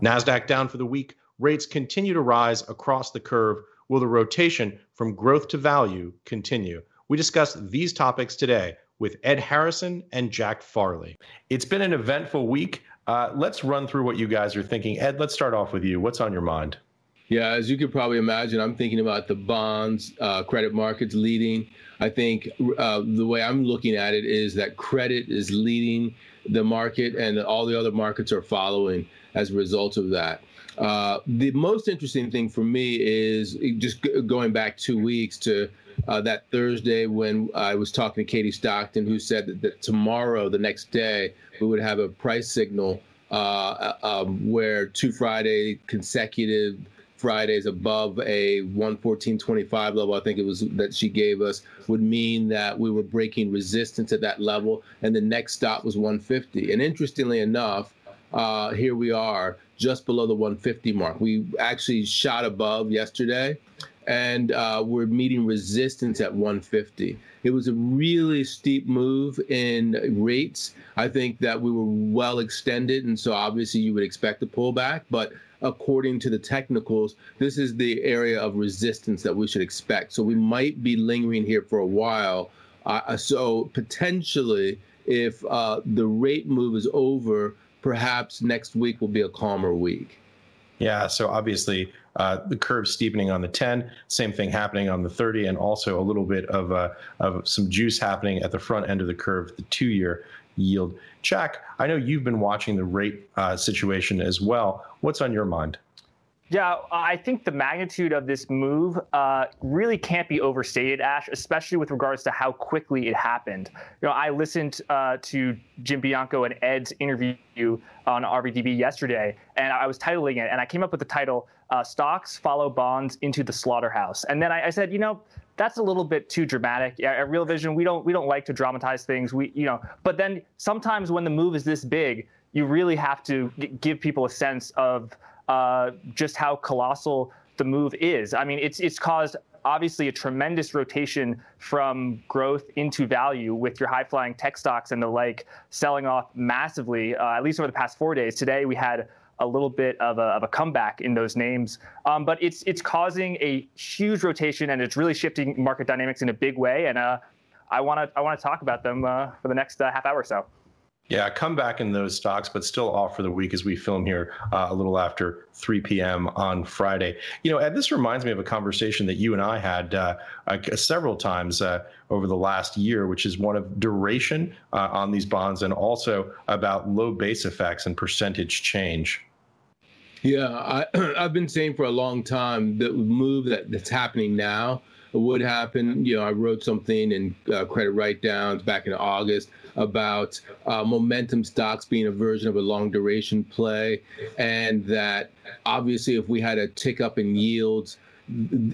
NASDAQ down for the week. Rates continue to rise across the curve. Will the rotation from growth to value continue? We discuss these topics today with Ed Harrison and Jack Farley. It's been an eventful week. Uh, let's run through what you guys are thinking. Ed, let's start off with you. What's on your mind? Yeah, as you could probably imagine, I'm thinking about the bonds, uh, credit markets leading. I think uh, the way I'm looking at it is that credit is leading the market and all the other markets are following as a result of that. Uh, the most interesting thing for me is just g- going back two weeks to uh, that Thursday when I was talking to Katie Stockton, who said that, that tomorrow, the next day, we would have a price signal uh, um, where two Friday consecutive Fridays above a 114.25 level, I think it was that she gave us, would mean that we were breaking resistance at that level, and the next stop was 150. And interestingly enough, uh, here we are just below the 150 mark. We actually shot above yesterday, and uh, we're meeting resistance at 150. It was a really steep move in rates. I think that we were well extended, and so obviously you would expect a pullback, but according to the technicals, this is the area of resistance that we should expect. So we might be lingering here for a while. Uh, so potentially, if uh, the rate move is over, perhaps next week will be a calmer week. Yeah, so obviously uh, the curve steepening on the 10, same thing happening on the 30, and also a little bit of uh, of some juice happening at the front end of the curve, the two year yield. Jack, I know you've been watching the rate uh, situation as well. What's on your mind? Yeah, I think the magnitude of this move uh, really can't be overstated, Ash, especially with regards to how quickly it happened. You know, I listened uh, to Jim Bianco and Ed's interview on RVDB yesterday, and I was titling it, and I came up with the title uh, "Stocks Follow Bonds into the Slaughterhouse." And then I, I said, you know, that's a little bit too dramatic. At Real Vision, we don't we don't like to dramatize things. We you know, but then sometimes when the move is this big, you really have to g- give people a sense of uh, just how colossal the move is. I mean, it's it's caused obviously a tremendous rotation from growth into value with your high flying tech stocks and the like selling off massively, uh, at least over the past four days. Today we had a little bit of a, of a comeback in those names. Um, but it's it's causing a huge rotation and it's really shifting market dynamics in a big way. And uh, I want to I want to talk about them uh, for the next uh, half hour or so. Yeah, come back in those stocks, but still off for the week as we film here uh, a little after 3 p.m. on Friday. You know, Ed, this reminds me of a conversation that you and I had uh, uh, several times uh, over the last year, which is one of duration uh, on these bonds and also about low base effects and percentage change. Yeah, I, I've been saying for a long time that the move that, that's happening now would happen. You know, I wrote something in uh, Credit Writedowns back in August about uh, momentum stocks being a version of a long duration play, and that obviously if we had a tick up in yields,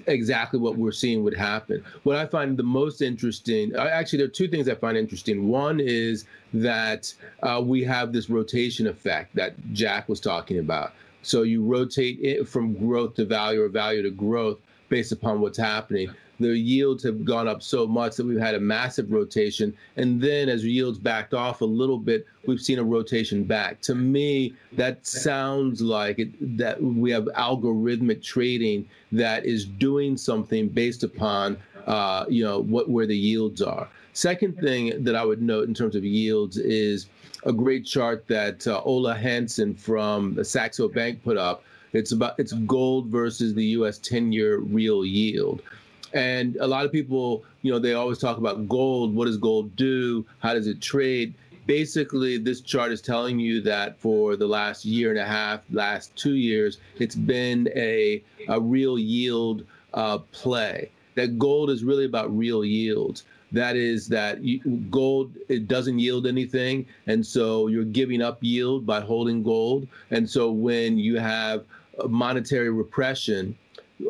exactly what we're seeing would happen. What I find the most interesting, actually, there are two things I find interesting. One is that uh, we have this rotation effect that Jack was talking about. So you rotate it from growth to value or value to growth based upon what's happening. The yields have gone up so much that we've had a massive rotation. And then as yields backed off a little bit, we've seen a rotation back. To me, that sounds like it, that we have algorithmic trading that is doing something based upon uh, you know what where the yields are. Second thing that I would note in terms of yields is a great chart that uh, Ole Hansen from the Saxo Bank put up. It's about it's gold versus the U.S. 10-year real yield. And a lot of people, you know, they always talk about gold. What does gold do? How does it trade? Basically, this chart is telling you that for the last year and a half, last two years, it's been a, a real yield uh, play. That gold is really about real yields. That is that gold it doesn't yield anything, and so you're giving up yield by holding gold. And so when you have monetary repression,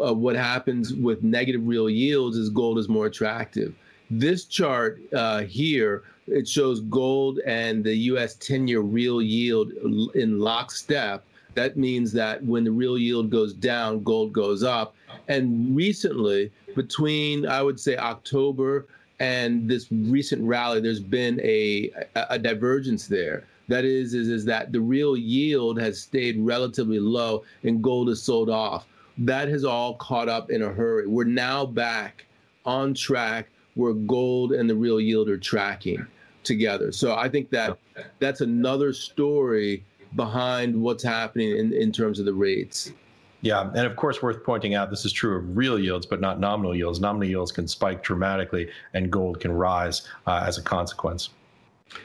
uh, what happens with negative real yields is gold is more attractive. This chart uh, here it shows gold and the U.S. 10-year real yield in lockstep. That means that when the real yield goes down, gold goes up. And recently, between I would say October and this recent rally, there's been a, a divergence there. That is, is, is that the real yield has stayed relatively low and gold is sold off. That has all caught up in a hurry. We're now back on track where gold and the real yield are tracking together. So I think that that's another story behind what's happening in, in terms of the rates. Yeah, and of course, worth pointing out this is true of real yields, but not nominal yields. Nominal yields can spike dramatically, and gold can rise uh, as a consequence.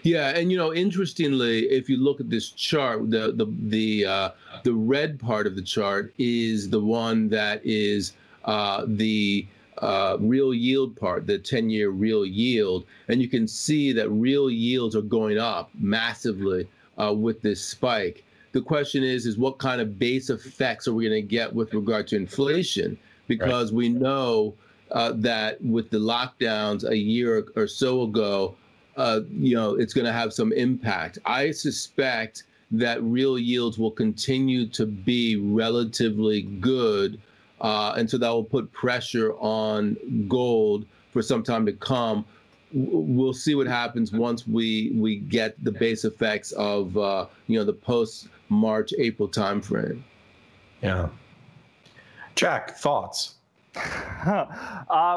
Yeah, and you know, interestingly, if you look at this chart, the the the uh, the red part of the chart is the one that is uh, the uh, real yield part, the 10-year real yield, and you can see that real yields are going up massively uh, with this spike. The question is, is what kind of base effects are we going to get with regard to inflation? Because right. we know uh, that with the lockdowns a year or so ago, uh, you know, it's going to have some impact. I suspect that real yields will continue to be relatively good. Uh, and so that will put pressure on gold for some time to come. We'll see what happens once we we get the base effects of uh, you know the post March April timeframe. Yeah. Jack, thoughts? uh,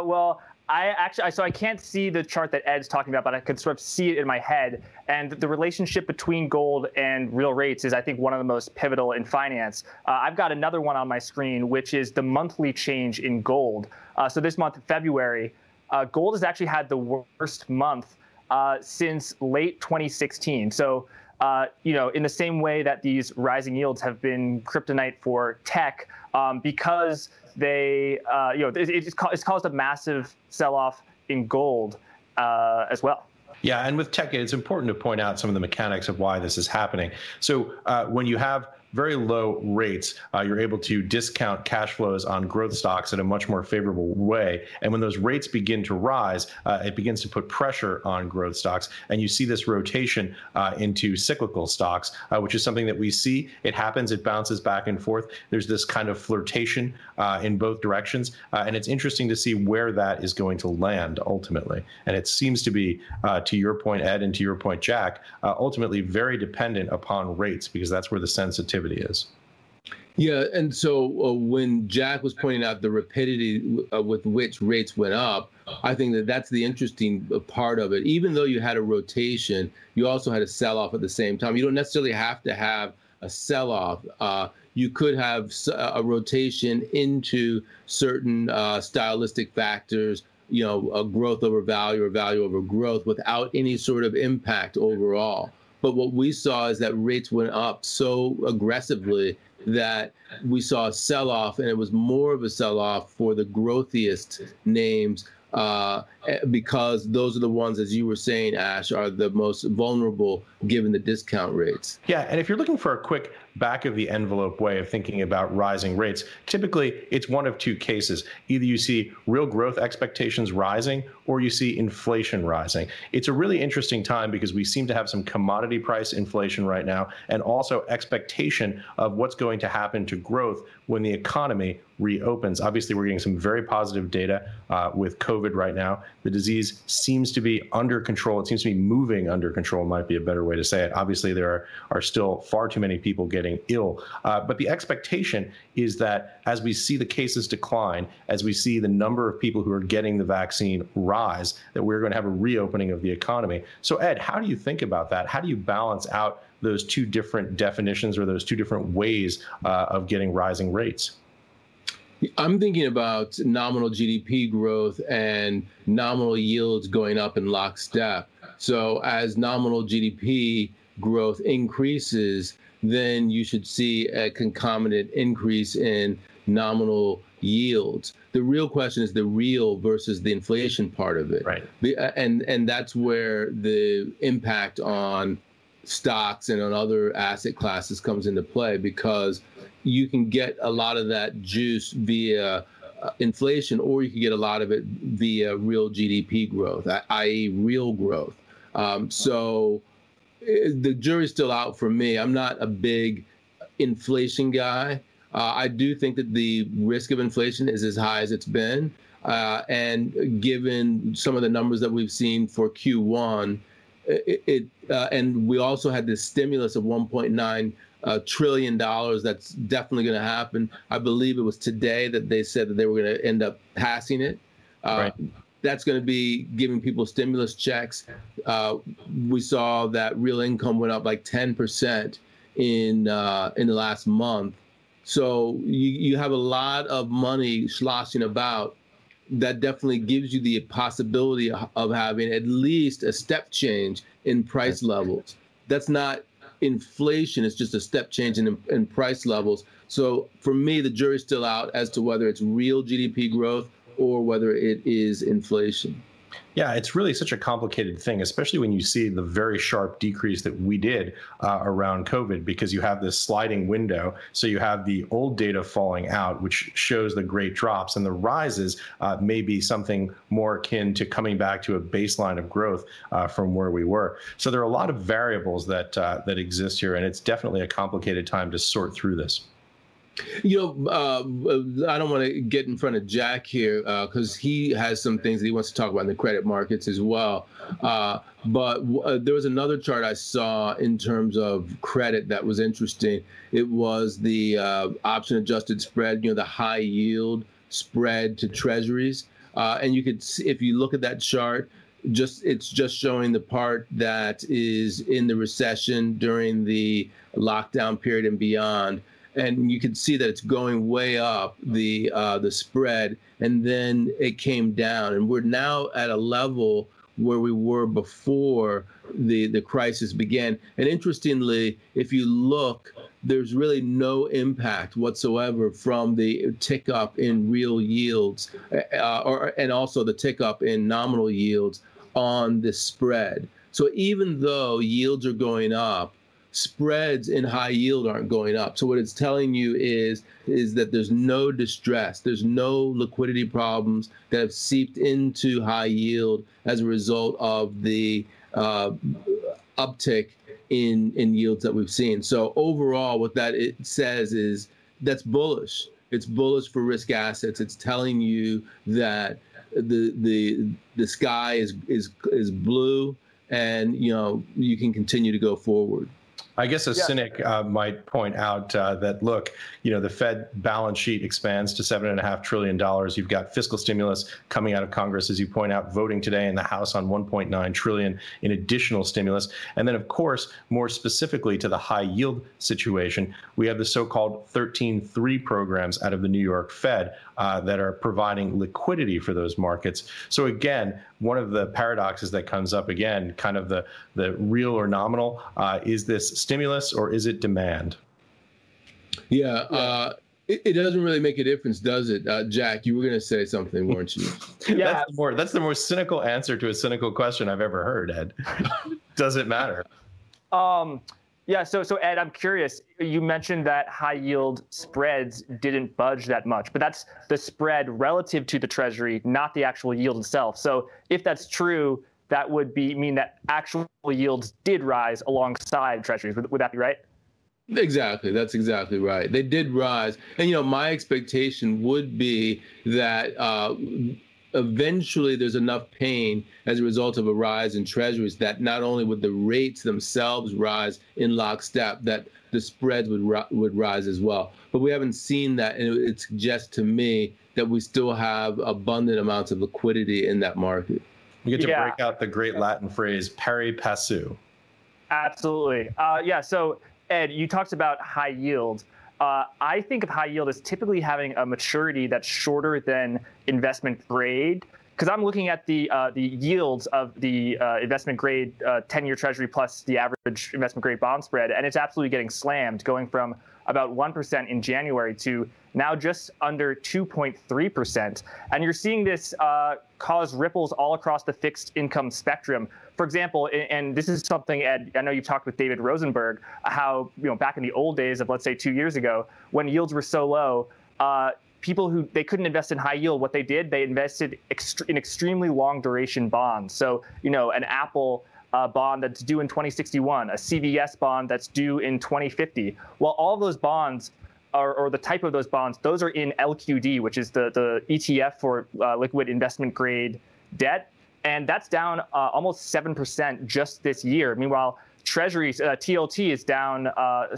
well, I actually, so I can't see the chart that Ed's talking about, but I could sort of see it in my head. And the relationship between gold and real rates is, I think, one of the most pivotal in finance. Uh, I've got another one on my screen, which is the monthly change in gold. Uh, so this month, February, uh, gold has actually had the worst month uh, since late 2016. So, uh, you know, in the same way that these rising yields have been kryptonite for tech, um, because they, uh, you know, it, it's, it's caused a massive sell-off in gold uh, as well. Yeah, and with tech, it's important to point out some of the mechanics of why this is happening. So uh, when you have very low rates, uh, you're able to discount cash flows on growth stocks in a much more favorable way. And when those rates begin to rise, uh, it begins to put pressure on growth stocks. And you see this rotation uh, into cyclical stocks, uh, which is something that we see. It happens, it bounces back and forth. There's this kind of flirtation uh, in both directions. Uh, and it's interesting to see where that is going to land ultimately. And it seems to be, to your point, Ed, and to your point, Jack, ultimately very dependent upon rates because that's where the sensitivity is. Yeah, and so uh, when Jack was pointing out the rapidity uh, with which rates went up, I think that that's the interesting uh, part of it. Even though you had a rotation, you also had a sell off at the same time. You don't necessarily have to have a sell off. Uh, you could have a rotation into certain uh, stylistic factors, you know, a growth over value or value over growth without any sort of impact overall. But what we saw is that rates went up so aggressively that we saw a sell off, and it was more of a sell off for the growthiest names uh, eh, because those are the ones, as you were saying, Ash, are the most vulnerable given the discount rates. Yeah, and if you're looking for a quick back of the envelope way of thinking about rising rates, typically it's one of two cases. Either you see real growth expectations rising or you see inflation rising. It's a really interesting time because we seem to have some commodity price inflation right now and also expectation of what's going to happen to growth when the economy reopens. Obviously, we're getting some very positive data uh, with COVID right now. The disease seems to be under control. It seems to be moving under control, might be a better way to say it. Obviously, there are, are still far too many people getting ill. Uh, but the expectation is that as we see the cases decline, as we see the number of people who are getting the vaccine rise, that we're going to have a reopening of the economy. So, Ed, how do you think about that? How do you balance out those two different definitions or those two different ways uh, of getting rising rates? I'm thinking about nominal GDP growth and nominal yields going up in lockstep. So as nominal GDP growth increases, then you should see a concomitant increase in nominal yields. The real question is the real versus the inflation part of it. Right. Uh, and and that's where the impact on stocks and on other asset classes comes into play because you can get a lot of that juice via uh, inflation, or you can get a lot of it via real GDP growth, i.e., real growth. Um, so the jury's still out for me. I'm not a big inflation guy. Uh, I do think that the risk of inflation is as high as it's been. Uh, and given some of the numbers that we've seen for Q1, it, it uh, and we also had this stimulus of 1.9 uh, trillion dollars. That's definitely going to happen. I believe it was today that they said that they were going to end up passing it. Uh, right. That's going to be giving people stimulus checks. Uh, we saw that real income went up like 10 percent in uh, in the last month. So you, you have a lot of money sloshing about that definitely gives you the possibility of having at least a step change in price levels. That's not inflation, it's just a step change in, in price levels. So for me, the jury's still out as to whether it's real GDP growth or whether it is inflation. Yeah, it's really such a complicated thing, especially when you see the very sharp decrease that we did uh, around COVID, because you have this sliding window. So you have the old data falling out, which shows the great drops, and the rises uh, may be something more akin to coming back to a baseline of growth uh, from where we were. So there are a lot of variables that uh, that exist here, and it's definitely a complicated time to sort through this. You know, uh, I don't want to get in front of Jack here because uh, he has some things that he wants to talk about in the credit markets as well. Uh, but uh, there was another chart I saw in terms of credit that was interesting. It was the uh, option adjusted spread, you know, the high yield spread to treasuries. Uh, and you could see, if you look at that chart, just it's just showing the part that is in the recession during the lockdown period and beyond and you can see that it's going way up the uh, the spread, and then it came down, and we're now at a level where we were before the the crisis began. And interestingly, if you look, there's really no impact whatsoever from the tick up in real yields, uh, or and also the tick up in nominal yields on the spread. So even though yields are going up, spreads in high yield aren't going up. So what it's telling you is is that there's no distress, there's no liquidity problems that have seeped into high yield as a result of the uh, uptick in in yields that we've seen. So overall, what that it says is that's bullish. It's bullish for risk assets. It's telling you that the the the sky is is is blue and you know you can continue to go forward. I guess a yeah. cynic uh, might point out uh, that look, you know, the Fed balance sheet expands to seven and a half trillion dollars. You've got fiscal stimulus coming out of Congress, as you point out, voting today in the House on 1.9 trillion in additional stimulus, and then of course, more specifically to the high yield situation, we have the so-called 13-3 programs out of the New York Fed uh, that are providing liquidity for those markets. So again, one of the paradoxes that comes up again, kind of the the real or nominal, uh, is this stimulus or is it demand? Yeah, uh, it, it, doesn't really make a difference, does it, uh, Jack? You were going to say something, weren't you? yeah, that's the more that's the most cynical answer to a cynical question I've ever heard. Ed, does it matter? Um, yeah. So, so Ed, I'm curious. You mentioned that high yield spreads didn't budge that much, but that's the spread relative to the Treasury, not the actual yield itself. So, if that's true, that would be mean that actual yields did rise alongside Treasuries. Would, would that be right? Exactly. That's exactly right. They did rise, and you know, my expectation would be that uh, eventually there's enough pain as a result of a rise in treasuries that not only would the rates themselves rise in lockstep, that the spreads would would rise as well. But we haven't seen that, and it suggests to me that we still have abundant amounts of liquidity in that market. We get to yeah. break out the great Latin phrase "pari passu." Absolutely. Uh, yeah. So Ed, you talked about high yield. Uh, I think of high yield as typically having a maturity that's shorter than investment grade. because I'm looking at the uh, the yields of the uh, investment grade 10 year Treasury plus the average investment grade bond spread, and it's absolutely getting slammed, going from about 1% in January to now just under 2.3%. And you're seeing this uh, cause ripples all across the fixed income spectrum. For example, and this is something, Ed, I know you've talked with David Rosenberg, how, you know, back in the old days of, let's say, two years ago, when yields were so low, uh, people who they couldn't invest in high yield, what they did, they invested ext- in extremely long duration bonds. So, you know, an Apple uh, bond that's due in 2061, a CVS bond that's due in 2050. Well, all those bonds are, or the type of those bonds, those are in LQD, which is the, the ETF for uh, liquid investment grade debt. And that's down uh, almost 7% just this year. Meanwhile, Treasuries, uh, TLT is down uh,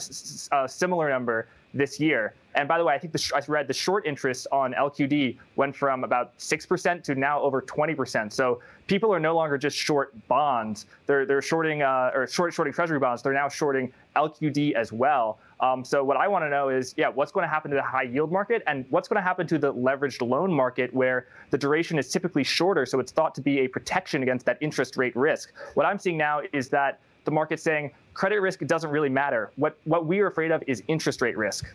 a similar number this year. And by the way, I think the, I read the short interest on LQD went from about 6% to now over 20%. So people are no longer just short bonds. They're, they're shorting uh, or short shorting treasury bonds. They're now shorting LQD as well. Um, so what I want to know is, yeah, what's going to happen to the high yield market and what's going to happen to the leveraged loan market where the duration is typically shorter. So it's thought to be a protection against that interest rate risk. What I'm seeing now is that the market's saying credit risk doesn't really matter. What what we are afraid of is interest rate risk.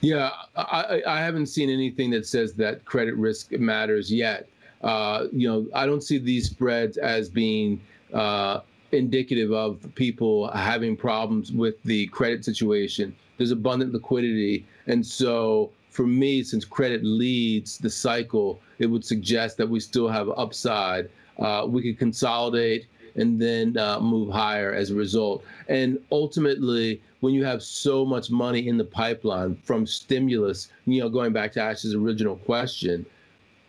Yeah, I, I haven't seen anything that says that credit risk matters yet. Uh, you know, I don't see these spreads as being uh, indicative of people having problems with the credit situation. There's abundant liquidity, and so for me, since credit leads the cycle, it would suggest that we still have upside. Uh, we could consolidate and then uh, move higher as a result. And ultimately, when you have so much money in the pipeline from stimulus, you know, going back to Ash's original question,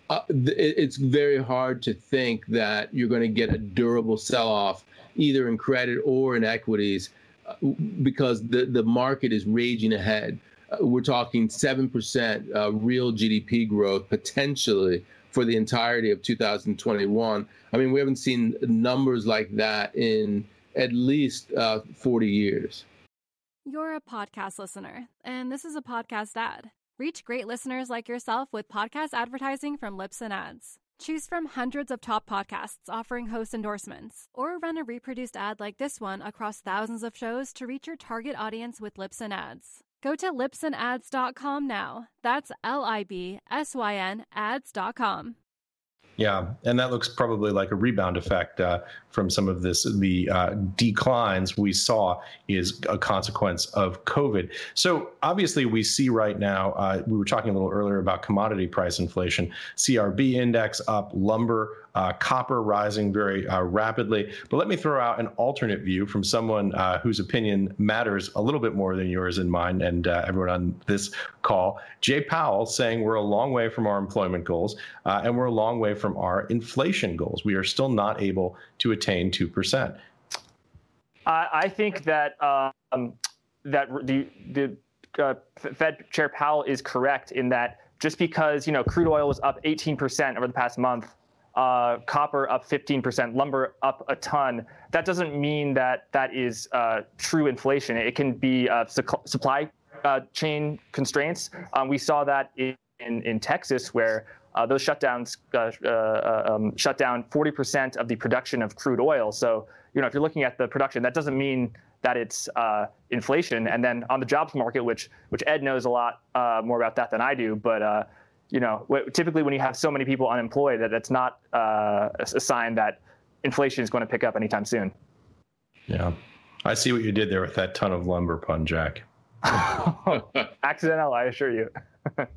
uh, it's very hard to think that you're going to get a durable sell-off either in credit or in equities uh, because the, the market is raging ahead. Uh, we're talking 7% uh, real GDP growth potentially for the entirety of 2021. I mean, we haven't seen numbers like that in at least uh, 40 years. You're a podcast listener, and this is a podcast ad. Reach great listeners like yourself with podcast advertising from Libsyn Ads. Choose from hundreds of top podcasts offering host endorsements, or run a reproduced ad like this one across thousands of shows to reach your target audience with Libsyn Ads. Go to libsynads.com now. That's L I B S Y N ads.com. Yeah, and that looks probably like a rebound effect uh, from some of this. The uh, declines we saw is a consequence of COVID. So obviously, we see right now. Uh, we were talking a little earlier about commodity price inflation. CRB index up, lumber uh, copper rising very uh, rapidly. But let me throw out an alternate view from someone uh, whose opinion matters a little bit more than yours and mine and uh, everyone on this call. Jay Powell saying we're a long way from our employment goals and we're a long way from our inflation goals. We are still not able to attain 2%. I think that um, that the the uh, Fed Chair Powell is correct in that just because you know crude oil was up 18% over the past month uh, copper up 15%, lumber up a ton. That doesn't mean that that is uh, true inflation. It can be uh, su- supply uh, chain constraints. Um, we saw that in, in, in Texas, where uh, those shutdowns uh, um, shut down 40% of the production of crude oil. So, you know, if you're looking at the production, that doesn't mean that it's inflation. And then on the jobs market, which which Ed knows a lot more about that than I do, but you know, typically when you have so many people unemployed, that that's not uh, a sign that inflation is going to pick up anytime soon. Yeah, I see what you did there with that ton of lumber pun, Jack. Accidental, I assure you.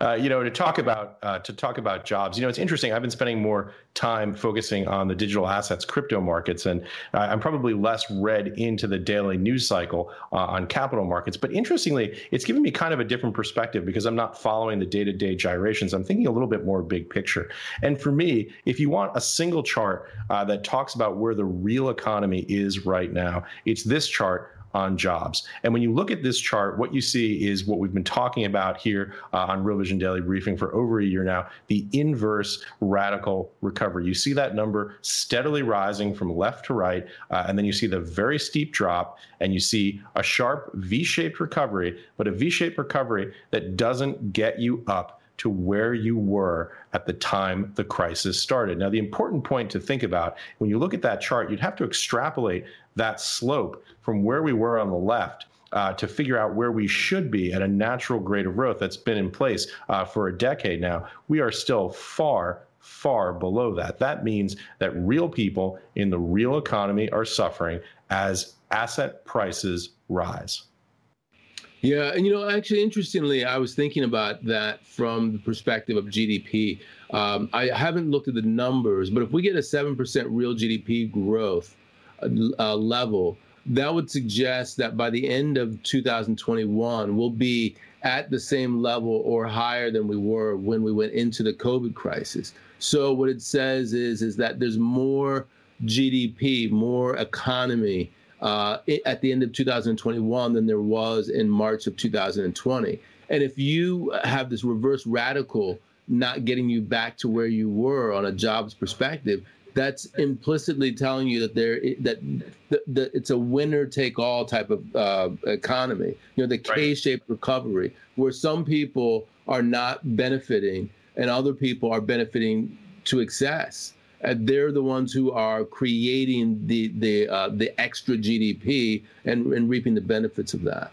Uh, you know, to talk about uh, to talk about jobs. You know, it's interesting. I've been spending more time focusing on the digital assets, crypto markets, and I'm probably less read into the daily news cycle uh, on capital markets. But interestingly, it's given me kind of a different perspective because I'm not following the day-to-day gyrations. I'm thinking a little bit more big picture. And for me, if you want a single chart uh, that talks about where the real economy is right now, it's this chart on jobs. And when you look at this chart, what you see is what we've been talking about here uh, on Real Vision Daily Briefing for over a year now the inverse radical recovery. You see that number steadily rising from left to right, uh, and then you see the very steep drop, and you see a sharp V shaped recovery, but a V shaped recovery that doesn't get you up to where you were at the time the crisis started. Now, the important point to think about when you look at that chart, you'd have to extrapolate that slope from where we were on the left. Uh, to figure out where we should be at a natural rate of growth that's been in place uh, for a decade now, we are still far, far below that. That means that real people in the real economy are suffering as asset prices rise. Yeah, and you know, actually, interestingly, I was thinking about that from the perspective of GDP. Um, I haven't looked at the numbers, but if we get a seven percent real GDP growth uh, uh, level, that would suggest that by the end of 2021, we'll be at the same level or higher than we were when we went into the COVID crisis. So what it says is is that there's more GDP, more economy uh, at the end of 2021 than there was in March of 2020. And if you have this reverse radical not getting you back to where you were on a jobs perspective, that's implicitly telling you that there that the, the, it's a winner take all type of uh, economy. You know, the K-shaped recovery where some people are not benefiting and other people are benefiting to excess and they're the ones who are creating the the uh, the extra GDP and, and reaping the benefits of that.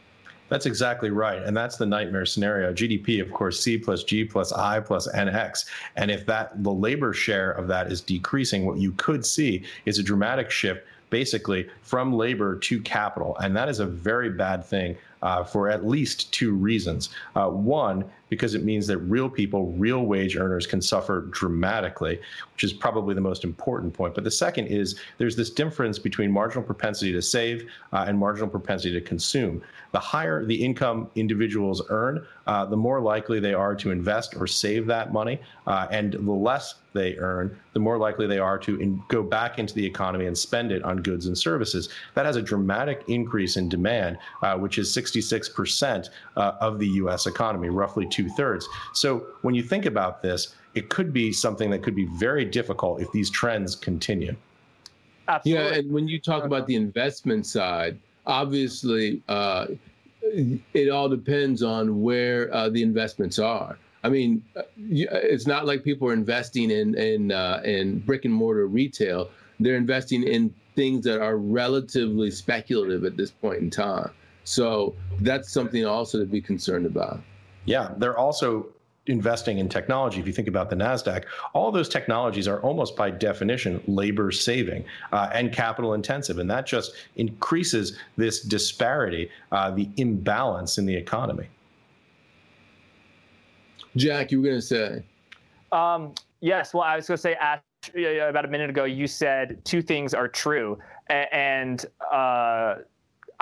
That's exactly right. And that's the nightmare scenario. GDP, of course, C plus G plus I plus NX. And if that the labor share of that is decreasing, what you could see is a dramatic shift basically from labor to capital. And that is a very bad thing uh, for at least two reasons. Uh, one, because it means that real people, real wage earners can suffer dramatically, which is probably the most important point. But the second is there's this difference between marginal propensity to save uh, and marginal propensity to consume. The higher the income individuals earn, uh, the more likely they are to invest or save that money. Uh, and the less they earn, the more likely they are to in, go back into the economy and spend it on goods and services. That has a dramatic increase in demand, uh, which is 66% uh, of the US economy, roughly two thirds. So when you think about this, it could be something that could be very difficult if these trends continue. Absolutely. Yeah, and when you talk about the investment side, obviously uh, it all depends on where uh, the investments are. I mean, uh, it's not like people are investing in in uh, in brick and mortar retail. They're investing in things that are relatively speculative at this point in time. So that's something also to be concerned about. Yeah, they're also investing in technology. If you think about the NASDAQ, all those technologies are almost by definition labor saving uh, and capital intensive. And that just increases this disparity, uh, the imbalance in the economy. Jack, you were going to say? Um, yes. Well, I was going to say, Ash, about a minute ago, you said two things are true. And uh,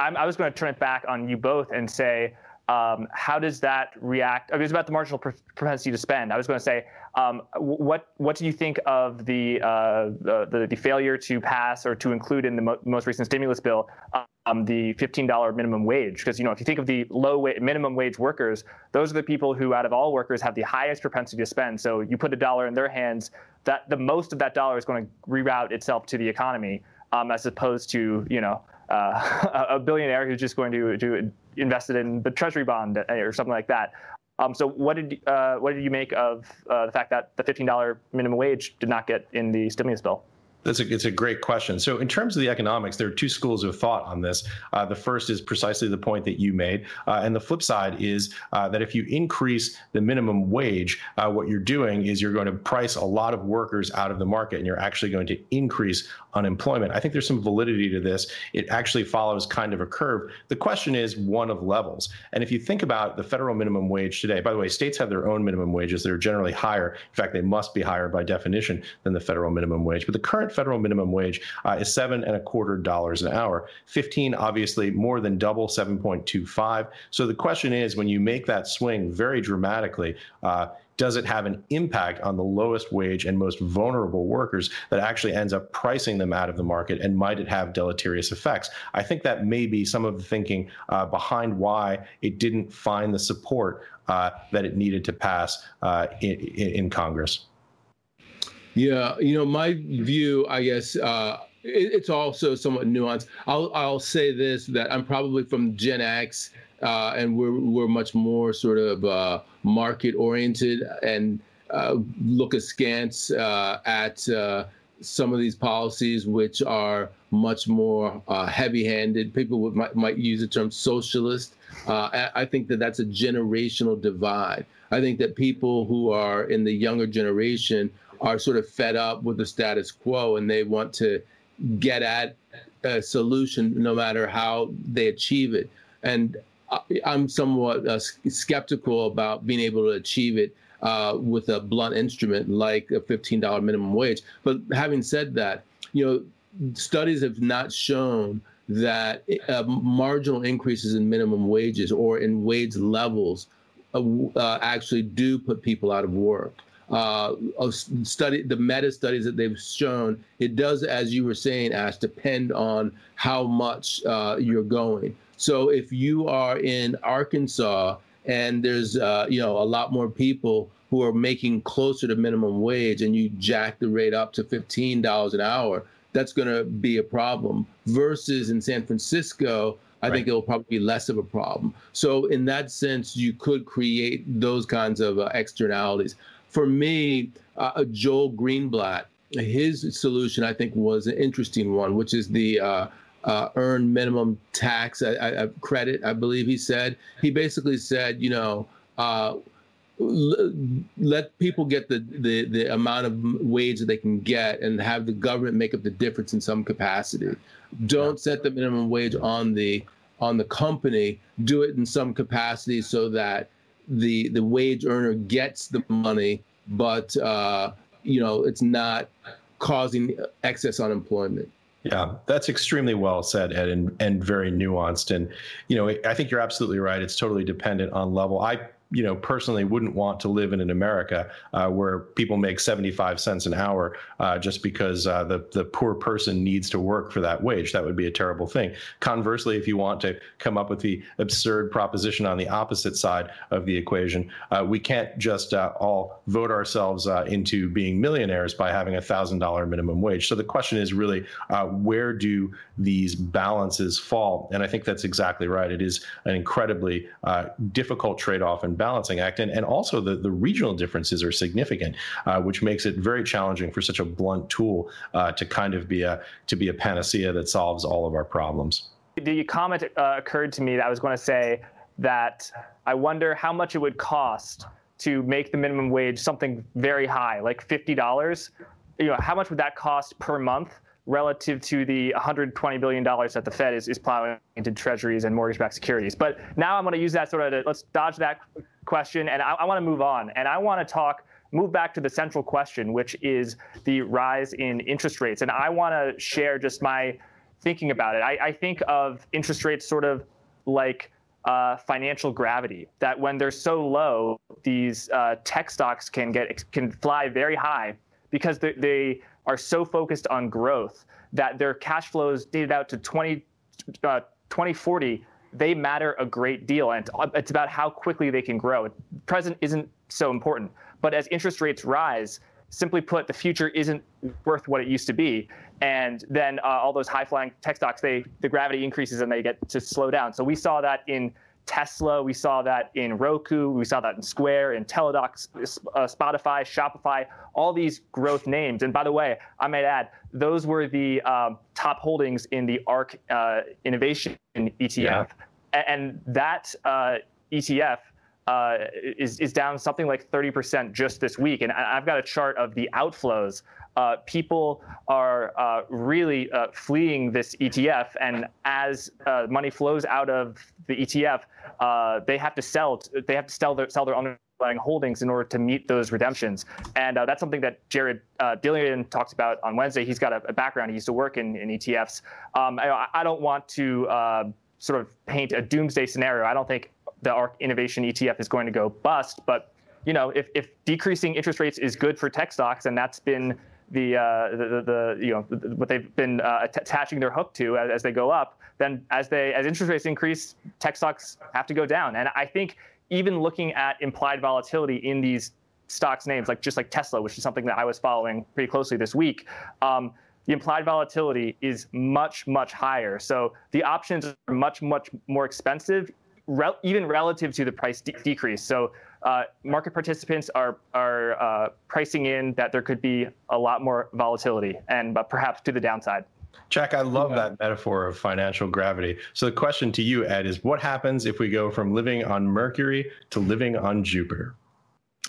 i was going to turn it back on you both and say, um, how does that react? I mean, about the marginal propensity to spend. I was going to say, um, what what do you think of the, uh, the, the failure to pass or to include in the mo- most recent stimulus bill um, the $15 minimum wage? Because you know, if you think of the low wa- minimum wage workers, those are the people who, out of all workers, have the highest propensity to spend. So you put a dollar in their hands, that the most of that dollar is going to reroute itself to the economy, um, as opposed to you know uh, a billionaire who's just going to, to invest it in the treasury bond or something like that. Um, so what did uh, what did you make of uh, the fact that the $15 minimum wage did not get in the stimulus bill? That's a, it's a great question. So, in terms of the economics, there are two schools of thought on this. Uh, the first is precisely the point that you made. Uh, and the flip side is uh, that if you increase the minimum wage, uh, what you're doing is you're going to price a lot of workers out of the market and you're actually going to increase unemployment. I think there's some validity to this. It actually follows kind of a curve. The question is one of levels. And if you think about the federal minimum wage today, by the way, states have their own minimum wages. that are generally higher. In fact, they must be higher by definition than the federal minimum wage. But the current federal minimum wage uh, is seven and a quarter dollars an hour. 15, obviously, more than double 7.25. So the question is, when you make that swing very dramatically, uh, does it have an impact on the lowest wage and most vulnerable workers that actually ends up pricing them out of the market? And might it have deleterious effects? I think that may be some of the thinking uh, behind why it didn't find the support uh, that it needed to pass uh, in, in Congress. Yeah, you know, my view, I guess, uh, it, it's also somewhat nuanced. I'll I'll say this that I'm probably from Gen X uh, and we're we're much more sort of uh, market oriented and uh, look askance uh, at uh, some of these policies, which are much more uh, heavy-handed. People would, might, might use the term socialist. I think that that's a generational divide. I think that people who are in the younger generation are sort of fed up with the status quo and they want to get at a solution no matter how they achieve it. And I'm somewhat uh, skeptical about being able to achieve it uh, with a blunt instrument like a $15 minimum wage. But having said that, you know, studies have not shown that uh, marginal increases in minimum wages or in wage levels uh, uh, actually do put people out of work. Uh, study the meta studies that they've shown it does as you were saying ash depend on how much uh, you're going so if you are in arkansas and there's uh, you know a lot more people who are making closer to minimum wage and you jack the rate up to $15 an hour that's going to be a problem versus in san francisco I right. think it will probably be less of a problem. So, in that sense, you could create those kinds of uh, externalities for me, uh, Joel Greenblatt, his solution I think was an interesting one, which is the uh, uh, earned minimum tax I, I, credit. I believe he said he basically said, you know. Uh, let people get the, the, the amount of wage that they can get and have the government make up the difference in some capacity. Don't set the minimum wage on the on the company. Do it in some capacity so that the the wage earner gets the money, but uh, you know it's not causing excess unemployment. Yeah, that's extremely well said, Ed, and, and very nuanced. And, you know, I think you're absolutely right. It's totally dependent on level. I you know, personally wouldn't want to live in an America uh, where people make 75 cents an hour uh, just because uh, the the poor person needs to work for that wage. That would be a terrible thing. Conversely, if you want to come up with the absurd proposition on the opposite side of the equation, uh, we can't just uh, all vote ourselves uh, into being millionaires by having a thousand dollar minimum wage. So the question is really, where do these balances fall? And I think that's exactly right. It is an incredibly difficult trade off and balancing act. And, and also the, the regional differences are significant, uh, which makes it very challenging for such a blunt tool uh, to kind of be a to be a panacea that solves all of our problems. The comment uh, occurred to me that I was going to say that I wonder how much it would cost to make the minimum wage something very high, like fifty dollars. You know, how much would that cost per month? relative to the $120 billion that the Fed is, is plowing into treasuries and mortgage-backed securities. But now I'm going to use that sort of to, let's dodge that question, and I, I want to move on. And I want to talk, move back to the central question, which is the rise in interest rates. And I want to share just my thinking about it. I, I think of interest rates sort of like uh, financial gravity. That when they're so low, these uh, tech stocks can get can fly very high because they, they are so focused on growth that their cash flows dated out to 20, uh, 2040 they matter a great deal and it's about how quickly they can grow. Present isn't so important but as interest rates rise simply put the future isn't worth what it used to be. And then uh, all those high flying tech stocks they the gravity increases and they get to slow down. So we saw that in Tesla, we saw that in Roku, we saw that in Square, in Teladoc, uh, Spotify, Shopify, all these growth names. And by the way, I might add, those were the um, top holdings in the ARK uh, Innovation ETF. Yeah. And that uh, ETF uh, is, is down something like 30% just this week. And I've got a chart of the outflows uh, people are uh, really uh, fleeing this ETF, and as uh, money flows out of the ETF, uh, they have to sell. They have to sell their sell their underlying holdings in order to meet those redemptions, and that's something that Jared Dillian talked about on Wednesday. He's got a, a background; he used to work in, in ETFs. Um, I, I, don't want to sort of paint a doomsday scenario. I don't think the ARK Innovation ETF is going to go bust, but you know, if, if decreasing interest rates is good for tech stocks, and that's been the, uh, the, the, you know what they've been uh, attaching their hook to as, as, they go up, then as they as interest rates increase, tech stocks have to go down. And I think even looking at implied volatility in these stocks names, like just like Tesla, which is something that I was following pretty closely this week. Um, the implied volatility is much much higher so the options are much much more expensive re- even relative to the price de- decrease. So uh, market participants are are uh, pricing in that there could be a lot more volatility and perhaps to the downside. Jack, I love that metaphor of financial gravity. So the question to you, Ed, is what happens if we go from living on Mercury to living on Jupiter?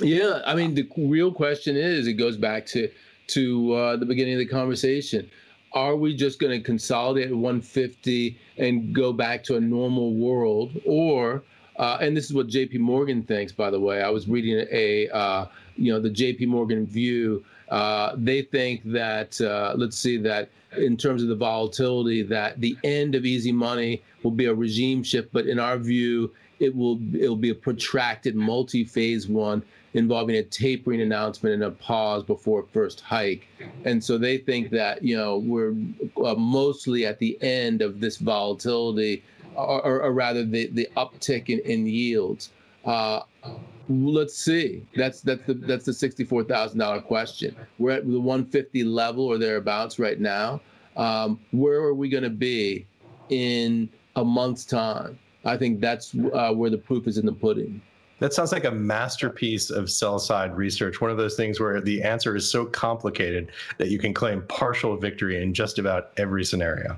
Yeah, I mean, the real question is it goes back to to uh, the beginning of the conversation. Are we just going to consolidate at 150 and go back to a normal world, or uh, and this is what J.P. Morgan thinks, by the way. I was reading a uh, you know the J.P. Morgan view. Uh, they think that uh, let's see that in terms of the volatility, that the end of easy money will be a regime shift, but in our view, it will it will be a protracted multi-phase one involving a tapering announcement and a pause before first hike. And so they think that you know we're uh, mostly at the end of this volatility, or, or, or rather the the uptick in, in yields. Uh, let's see. That's that's the that's the sixty-four thousand dollar question. We're at the one fifty level or thereabouts right now. Um, where are we going to be in a month's time? I think that's uh, where the proof is in the pudding. That sounds like a masterpiece of sell side research. One of those things where the answer is so complicated that you can claim partial victory in just about every scenario.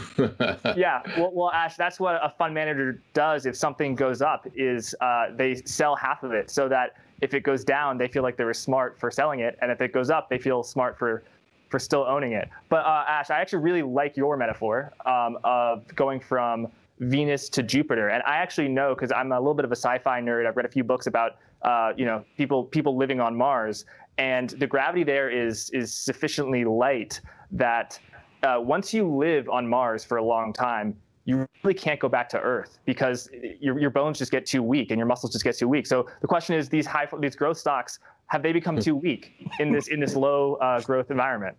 yeah, well, well, Ash, that's what a fund manager does if something goes up is uh, they sell half of it so that if it goes down, they feel like they were smart for selling it, and if it goes up, they feel smart for for still owning it. But uh, Ash, I actually really like your metaphor um, of going from Venus to Jupiter, and I actually know because I'm a little bit of a sci-fi nerd. I've read a few books about uh, you know people people living on Mars, and the gravity there is is sufficiently light that uh, once you live on Mars for a long time, you really can't go back to Earth because your, your bones just get too weak and your muscles just get too weak. So the question is, these high these growth stocks have they become too weak in this in this low uh, growth environment?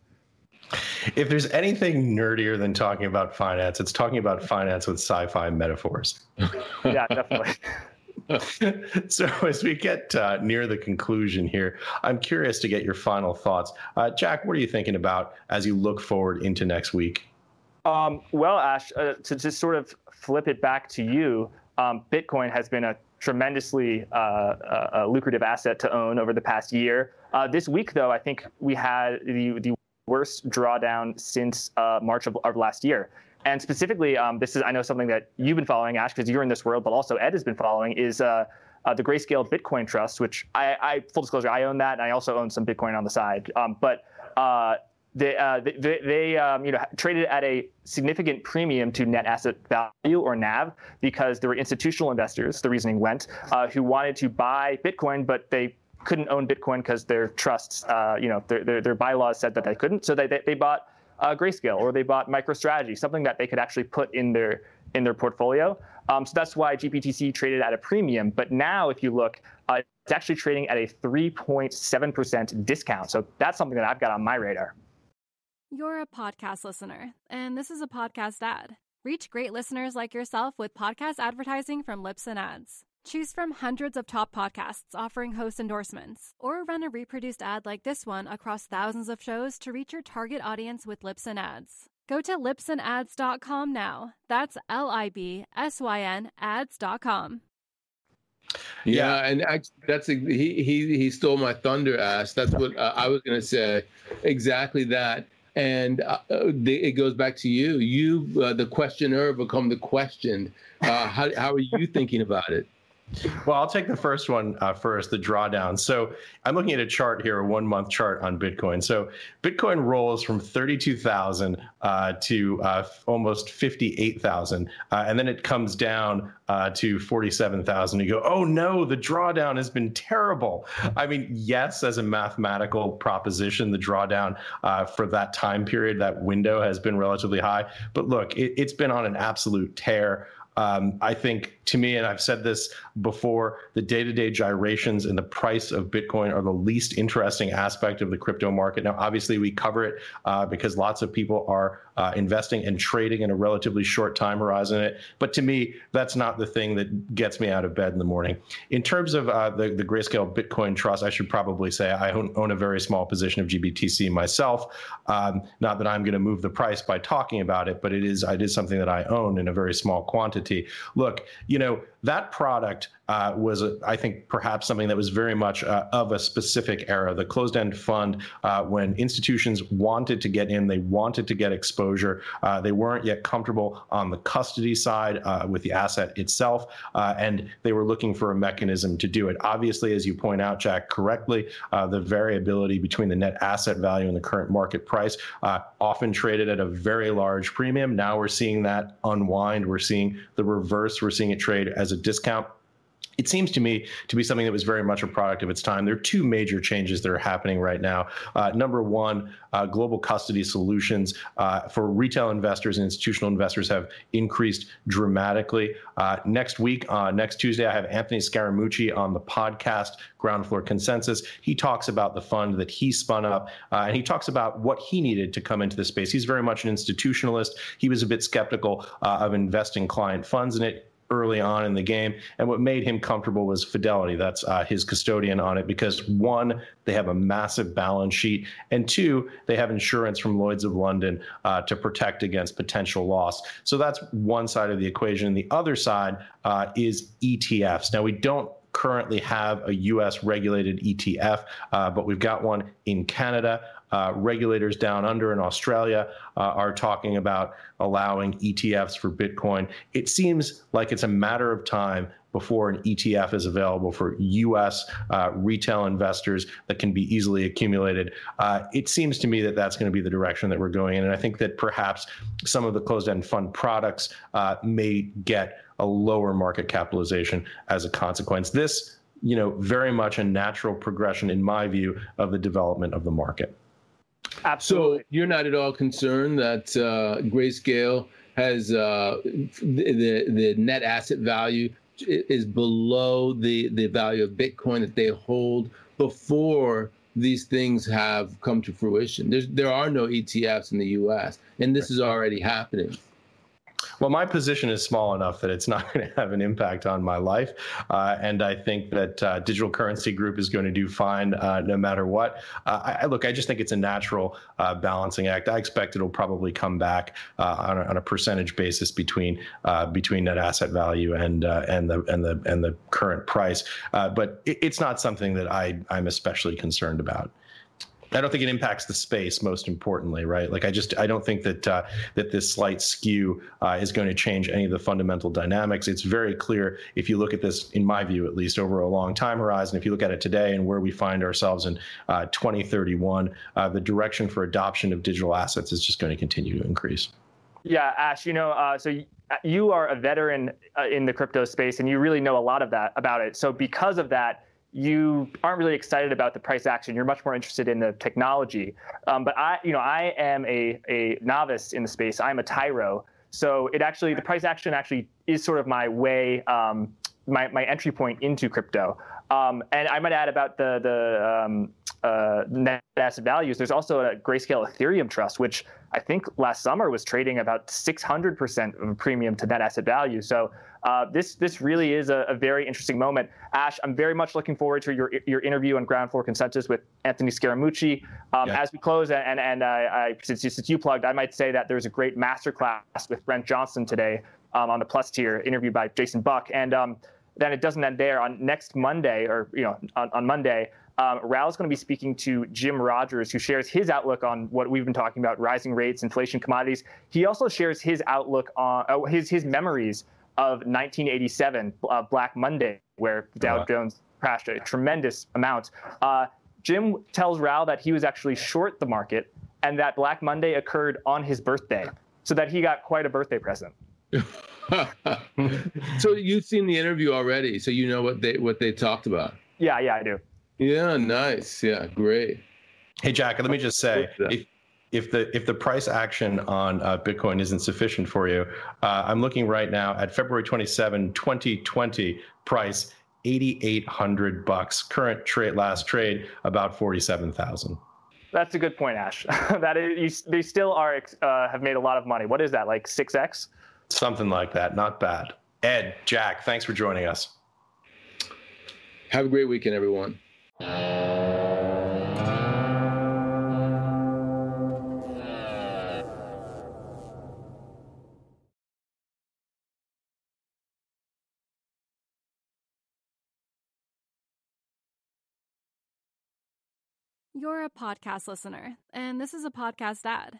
If there's anything nerdier than talking about finance, it's talking about finance with sci-fi metaphors. yeah, definitely. so as we get uh, near the conclusion here, I'm curious to get your final thoughts. Uh, Jack, what are you thinking about as you look forward into next week? Um, well, Ash, uh, to just sort of flip it back to you, um, Bitcoin has been a tremendously uh, uh, lucrative asset to own over the past year. Uh, this week, though, I think we had the, the worst drawdown since March of, of last year. And specifically, um, this is I know something that you've been following, Ash, because you're in this world, but also Ed has been following is uh, uh, the Grayscale Bitcoin Trust, which I, I, full disclosure, I own that, and I also own some Bitcoin on the side. Um, but uh, they, uh, they, they um, you know traded at a significant premium to net asset value or NAV because there were institutional investors. The reasoning went uh, who wanted to buy Bitcoin, but they couldn't own Bitcoin because their trusts, uh, you know, their, their, their bylaws said that they couldn't. So they, they, they bought uh, Grayscale or they bought MicroStrategy, something that they could actually put in their in their portfolio. Um, so that's why GBTC traded at a premium. But now, if you look, uh, it's actually trading at a 3.7% discount. So that's something that I've got on my radar. You're a podcast listener, and this is a podcast ad. Reach great listeners like yourself with podcast advertising from Libsyn Ads. Choose from hundreds of top podcasts offering host endorsements, or run a reproduced ad like this one across thousands of shows to reach your target audience with Libsyn Ads. Go to libsynads.com now. That's L I B S Y N ads.com. Yeah, yeah, and actually, that's a, he he he stole my thunder, Ash. That's what uh, I was going to say. Exactly that. And uh, the, it goes back to you. You, uh, the questioner, become the questioned. Uh, how how are you thinking about it? Well, I'll take the first one uh, first, the drawdown. So I'm looking at a chart here, a one month chart on Bitcoin. So Bitcoin rolls from 32,000 uh, to uh, almost 58,000. Uh, and then it comes down uh, to 47,000. You go, oh no, the drawdown has been terrible. I mean, yes, as a mathematical proposition, the drawdown uh, for that time period, that window has been relatively high. But look, it, it's been on an absolute tear. Um, I think to me, and I've said this before, the day to day gyrations in the price of Bitcoin are the least interesting aspect of the crypto market. Now, obviously, we cover it uh, because lots of people are uh, investing and trading in a relatively short time horizon it. But to me, that's not the thing that gets me out of bed in the morning. In terms of uh, the, the Grayscale Bitcoin Trust, I should probably say I own, own a very small position of GBTC myself. Um, not that I'm going to move the price by talking about it, but it is it is something that I own in a very small quantity. Look, you know that product uh, was, I think, perhaps something that was very much uh, of a specific era. The closed-end fund, uh, when institutions wanted to get in, they wanted to get exposure. Uh, they weren't yet comfortable on the custody side uh, with the asset itself, uh, and they were looking for a mechanism to do it. Obviously, as you point out, Jack, correctly, the variability between the net asset value and the current market price often traded at a very large premium. Now we're seeing that unwind. We're seeing the reverse. We're seeing it trade as a discount it seems to me to be something that was very much a product of its time. There are two major changes that are happening right now. Uh, number one, uh, global custody solutions uh, for retail investors and institutional investors have increased dramatically. Uh, next week, uh, next Tuesday, I have Anthony Scaramucci on the podcast Ground Floor Consensus. He talks about the fund that he spun up, uh, and he talks about what he needed to come into the space. He's very much an institutionalist. He was a bit skeptical of investing client funds in it early on in the game. And what made him comfortable was Fidelity. That's uh, his custodian on it because one, they have a massive balance sheet, and two, they have insurance from Lloyd's of London uh, to protect against potential loss. So that's one side of the equation. The other side uh, is ETFs. Now, we don't currently have a US regulated ETF, uh, but we've got one in Canada. Uh, regulators down under in Australia uh, are talking about allowing ETFs for Bitcoin. It seems like it's a matter of time before an ETF is available for US uh, retail investors that can be easily accumulated. Uh, it seems to me that that's going to be the direction that we're going in. And I think that perhaps some of the closed end fund products uh, may get a lower market capitalization as a consequence. This, you know, very much a natural progression, in my view, of the development of the market. Absolutely. So you're not at all concerned that uh, Grayscale has uh, the the net asset value is below the the value of Bitcoin that they hold before these things have come to fruition. There's there are no ETFs in the U.S. and this is already happening. Well, my position is small enough that it's not going to have an impact on my life. Uh, and I think that uh, Digital Currency Group is going to do fine uh, no matter what. Uh, I, look, I just think it's a natural uh, balancing act. I expect it'll probably come back uh, on a, on, a, percentage basis between between net asset value and and the and the and the current price. but it, it's not something that I I'm especially concerned about. I don't think it impacts the space. Most importantly, right? Like I just I don't think that uh, that this slight skew uh, is going to change any of the fundamental dynamics. It's very clear if you look at this, in my view, at least over a long time horizon. If you look at it today and where we find ourselves in uh, 2031, uh, the direction for adoption of digital assets is just going to continue to increase. Yeah, Ash. You know, uh, so you are a veteran uh, in the crypto space, and you really know a lot of that about it. So because of that you aren't really excited about the price action. You're much more interested in the technology. Um, but I, you know, I am a, a novice in the space. I'm a tyro. So it actually, the price action actually is sort of my way, um, my, my entry point into crypto. Um, and I might add about the, the um, uh, net asset values. There's also a Grayscale Ethereum trust, which I think last summer was trading about 600% of a premium to net asset value. So uh, this this really is a, a, very interesting moment. Ash, I'm very much looking forward to your your interview on Ground Floor Consensus with Anthony Scaramucci. Um, yeah. As we close, and and I, I, since, since you plugged, I might say that there's a great masterclass with Brent Johnson today um, on the Plus tier, interviewed by Jason Buck, and um, then it doesn't end there. On next Monday, or you know, on, on Monday. Um, is going to be speaking to Jim Rogers, who shares his outlook on what we've been talking about: rising rates, inflation, commodities. He also shares his outlook on uh, his his memories of 1987, uh, Black Monday, where Dow uh-huh. Jones crashed a tremendous amount. Uh, Jim tells Raoul that he was actually short the market and that Black Monday occurred on his birthday, so that he got quite a birthday present. so you've seen the interview already, so you know what they what they talked about. Yeah, yeah, I do. Yeah, nice. Yeah, great. Hey, Jack, let me just say, if, if the if the price action on uh, Bitcoin isn't sufficient for you, uh, I'm looking right now at February 27, 2020 price 8,800 bucks. Current trade last trade about 47,000. That's a good point, Ash. that is, you, they still are uh, have made a lot of money. What is that like six x? Something like that. Not bad. Ed, Jack, thanks for joining us. Have a great weekend, everyone. You're a podcast listener, and this is a podcast ad.